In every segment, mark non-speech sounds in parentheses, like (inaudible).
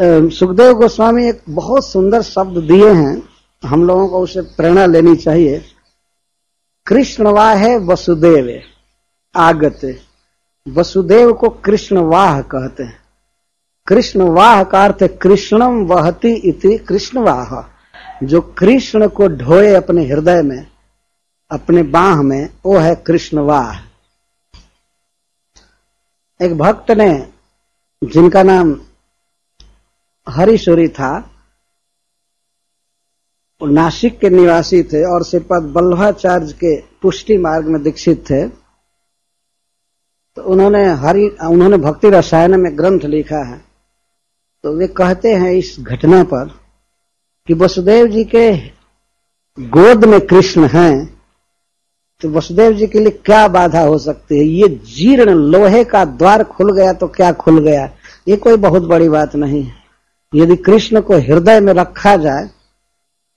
सुखदेव गोस्वामी एक बहुत सुंदर शब्द दिए हैं। हम लोगों को उसे प्रेरणा लेनी चाहिए। कृष्णवाह है वसुदेव, आगत। वसुदेव को कृष्णवाह कहते हैं। कृष्णवाह का अर्थ कृष्णम वहती इति कृष्णवाह। जो कृष्ण को ढोए अपने हृदय में, अपने बाह में, वो है कृष्णवाह। एक भक्त ने, जिनका नाम हरिशोरी था। नासिक के निवासी थे और श्रीपद बल्लभाचार्य के पुष्टि मार्ग में दीक्षित थे। तो उन्होंने हरि, उन्होंने भक्ति रसायन में ग्रंथ लिखा है। तो वे कहते हैं इस घटना पर कि वसुदेव जी के गोद में कृष्ण हैं तो वसुदेव जी के लिए क्या बाधा हो सकती है? ये जीर्ण लोहे का द्वार खुल गया तो क्या खुल गया? ये कोई बहुत बड़ी बात नहीं है। यदि कृष्ण को हृदय में रखा जाए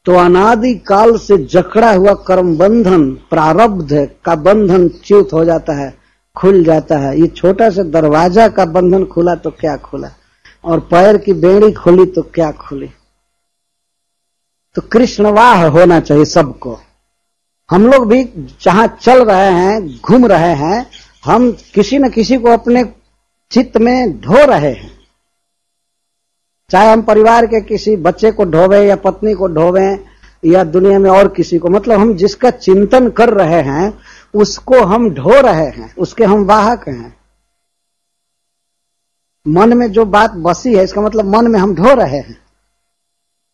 तो अनादि काल से जकड़ा हुआ कर्म बंधन प्रारब्ध का बंधन च्युत हो जाता है, खुल जाता है। ये छोटा सा दरवाज़ा का बंधन खुला तो क्या खुला? और पैर की बेड़ी खुली तो क्या खुली? तो कृष्णवाह होना चाहिए सबको। हम लोग भी जहाँ चल रहे हैं, घूम रहे हैं, हम किसी न किसी को अपने चित्त में ढो रहे हैं। चाहे हम परिवार के किसी बच्चे को ढोवे या पत्नी को ढोवे या दुनिया में और किसी को मतलब हम जिसका चिंतन कर रहे हैं, उसको हम ढो रहे हैं, उसके हम वाहक हैं। मन में जो बात बसी है, इसका मतलब मन में हम ढो रहे हैं।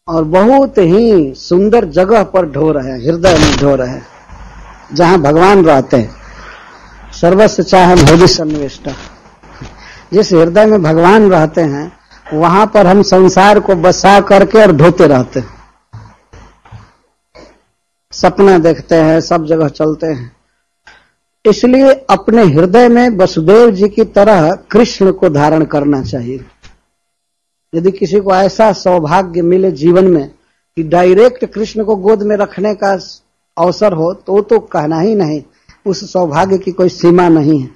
और बहुत ही सुंदर जगह पर ढो रहे हैं, हृदय में ढो रहे हैं, जहाँ भगवान रहते हैं। सर्वस्व चाहे भोजि सन्निविष्टा। जिस हृदय में भगवान रहते हैं वहाँ पर हम संसार को बसा करके और ढोते रहते हैं। सपना देखते हैं, सब जगह चलते हैं। इसलिए अपने हृदय में वसुदेव जी की तरह कृष्ण को धारण करना चाहिए। यदि किसी को ऐसा सौभाग्य मिले जीवन में कि डायरेक्ट कृष्ण को गोद में रखने का अवसर हो तो तो कहना ही नहीं, उस सौभाग्य की कोई सीमा नहीं है।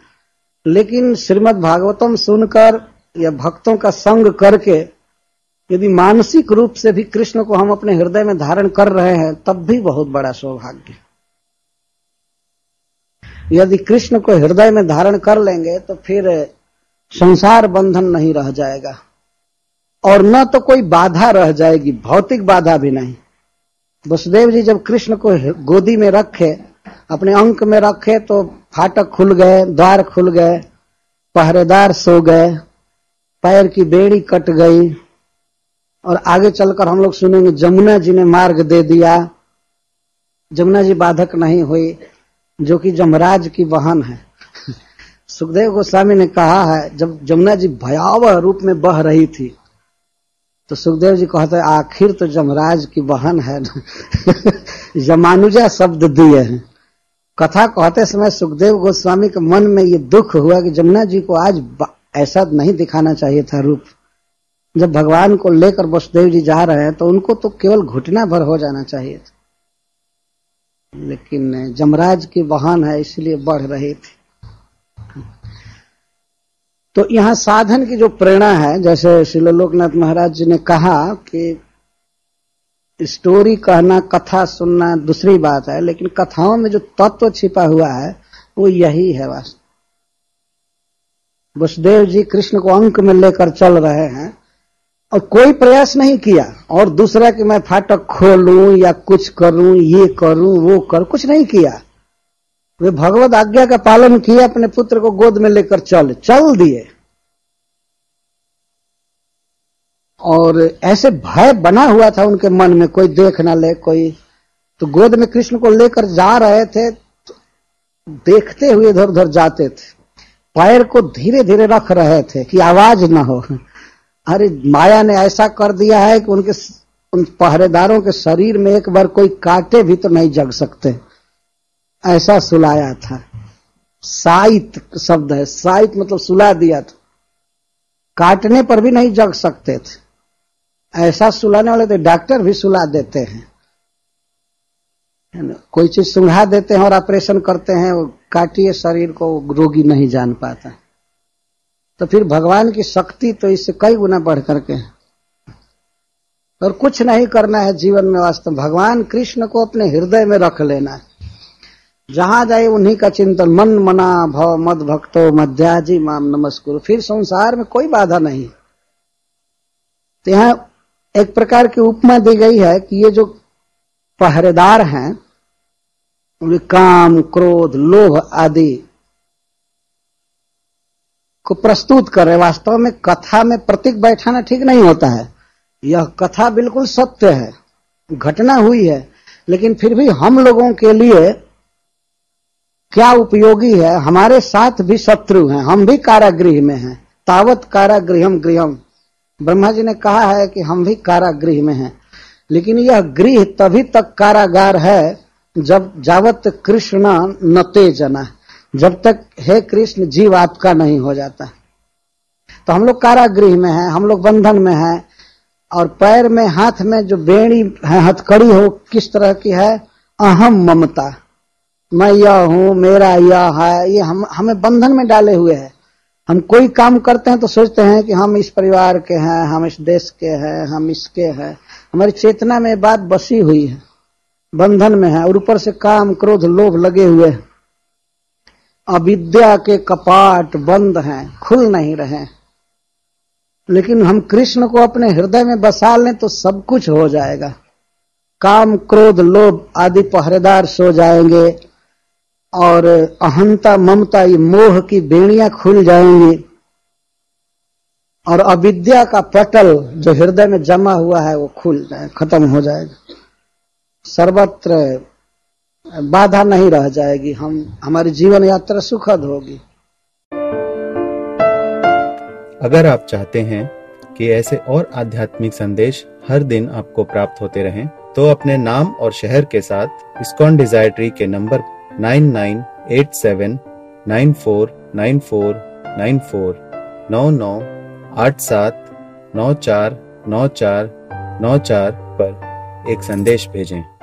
लेकिन श्रीमद् भागवतम सुनकर या भक्तों का संग करके यदि मानसिक रूप से भी कृष्ण को हम अपने हृदय में धारण कर रहे हैं, तब भी बहुत बड़ा सौभाग्य यदि कृष्ण को हृदय में धारण कर लेंगे तो फिर संसार बंधन नहीं रह जाएगा। और न तो कोई बाधा रह जाएगी, भौतिक बाधा भी नहीं। वसुदेव जी जब कृष्ण को गोदी में रखे, अपने अंक में रखे तो फाटक खुल गए, द्वार खुल गए, पहरेदार सो गए। पैर की बेड़ी कट गई और आगे चलकर हम लोग सुनेंगे जमुना जी ने मार्ग दे दिया। जमुना जी बाधक नहीं हुई जो कि जमराज की बहन है। (laughs) सुखदेव गोस्वामी ने कहा है जब जमुना जी भयावह रूप में बह रही थी तो सुखदेव जी कहते आखिर तो जमराज की बहन है। (laughs) जमानुजा शब्द दिए हैं। कथा कहते समय सुखदेव गोस्वामी के मन में ये दुख हुआ कि जमुना जी को आज ऐसा नहीं दिखाना चाहिए था रूप। जब भगवान को लेकर वसुदेव जी जा रहे हैं तो उनको तो केवल घुटना भर हो जाना चाहिए था। लेकिन जमराज की वाहन है, इसलिए बढ़ रही थी। तो यहाँ साधन की जो प्रेरणा है, जैसे श्री लोकनाथ महाराज जी ने कहा कि स्टोरी कहना, कथा सुनना दूसरी बात है, लेकिन कथाओं में जो तत्व छिपा हुआ है, वो यही है वास्तव वसुदेव जी कृष्ण को अंक में लेकर चल रहे हैं और कोई प्रयास नहीं किया। और दूसरा कि मैं फाटक खोलूं या कुछ करूँ, ये करूँ, वो कर, कुछ नहीं किया। वे भगवत आज्ञा का पालन किया, अपने पुत्र को गोद में लेकर चल चल दिए। और ऐसे भय बना हुआ था उनके मन में, कोई देख ना ले, कोई। तो गोद में कृष्ण को लेकर जा रहे थे तो देखते हुए इधर उधर जाते थे। पैर को धीरे धीरे रख रहे थे कि आवाज़ ना हो। अरे, माया ने ऐसा कर दिया है कि उनके उन पहरेदारों के शरीर में एक बार कोई काटे भी तो नहीं जग सकते। ऐसा सुलाया था। साइत शब्द है। साइत मतलब सुला दिया था। काटने पर भी नहीं जग सकते थे। ऐसा सुलाने वाले तो डॉक्टर भी सुला देते हैं। कोई चीज़ सुंघा देते हैं और ऑपरेशन करते हैं काटिए शरीर को रोगी नहीं जान पाता। तो फिर भगवान की शक्ति तो इससे कई गुना बढ़ करके है। और कुछ नहीं करना है जीवन में वास्तव भगवान कृष्ण को अपने हृदय में रख लेना है। जहाँ जाए उन्हीं का चिंतन। मन मना भव मद भक्तो मध्याजी माम नमस्कुरु। फिर संसार में कोई बाधा नहीं। तो यहाँ एक प्रकार की उपमा दी गई है कि ये जो पहरेदार हैं काम, क्रोध, लोभ आदि को प्रस्तुत कर। रहे वास्तव में कथा में प्रतीक बैठाना ठीक नहीं होता है। यह कथा बिल्कुल सत्य है। घटना हुई है। लेकिन फिर भी हम लोगों के लिए क्या उपयोगी है? हमारे साथ भी शत्रु हैं। हम भी कारागृह में हैं। तावत कारागृहम गृहम। ब्रह्मा जी ने कहा है कि हम भी कारागृह में हैं। लेकिन यह गृह तभी तक कारागार है जब जावत कृष्ण नते जना जब तक हे कृष्ण जीव आपका नहीं हो जाता। तो हम लोग कारागृह में है, हम लोग बंधन में है, और पैर में, हाथ में जो बेड़ी है, हथकड़ी हो, किस तरह की है? अहम ममता। मैं यह हूँ, मेरा यह है, ये हम, हमें बंधन में डाले हुए हैं। हम कोई काम करते हैं तो सोचते हैं कि हम इस परिवार के हैं, हम इस देश के हैं, हम इसके हैं। हमारी चेतना में बात बसी हुई है। बंधन में है और ऊपर से काम, क्रोध, लोभ लगे हुए अविद्या के कपाट बंद हैं, खुल नहीं रहे। लेकिन हम कृष्ण को अपने हृदय में बसा लें तो सब कुछ हो जाएगा। काम, क्रोध, लोभ आदि पहरेदार सो जाएँगे और अहंता, ममता, ये मोह की बेड़ियाँ खुल जाएँगी। और अविद्या का पटल जो हृदय में जमा हुआ है, वो खुल जाए खत्म हो जाएगा। सर्वत्र बाधा नहीं रह जाएगी हम हमारी जीवन यात्रा सुखद होगी। अगर आप चाहते हैं कि ऐसे और आध्यात्मिक संदेश हर दिन आपको प्राप्त होते रहें, तो अपने नाम और शहर के साथ इस्कॉन डिज़ायर ट्री के number nine nine eight seven nine four nine four nine four नौ नौ आठ सात नौ चार नौ चार नौ चार पर एक संदेश भेजें।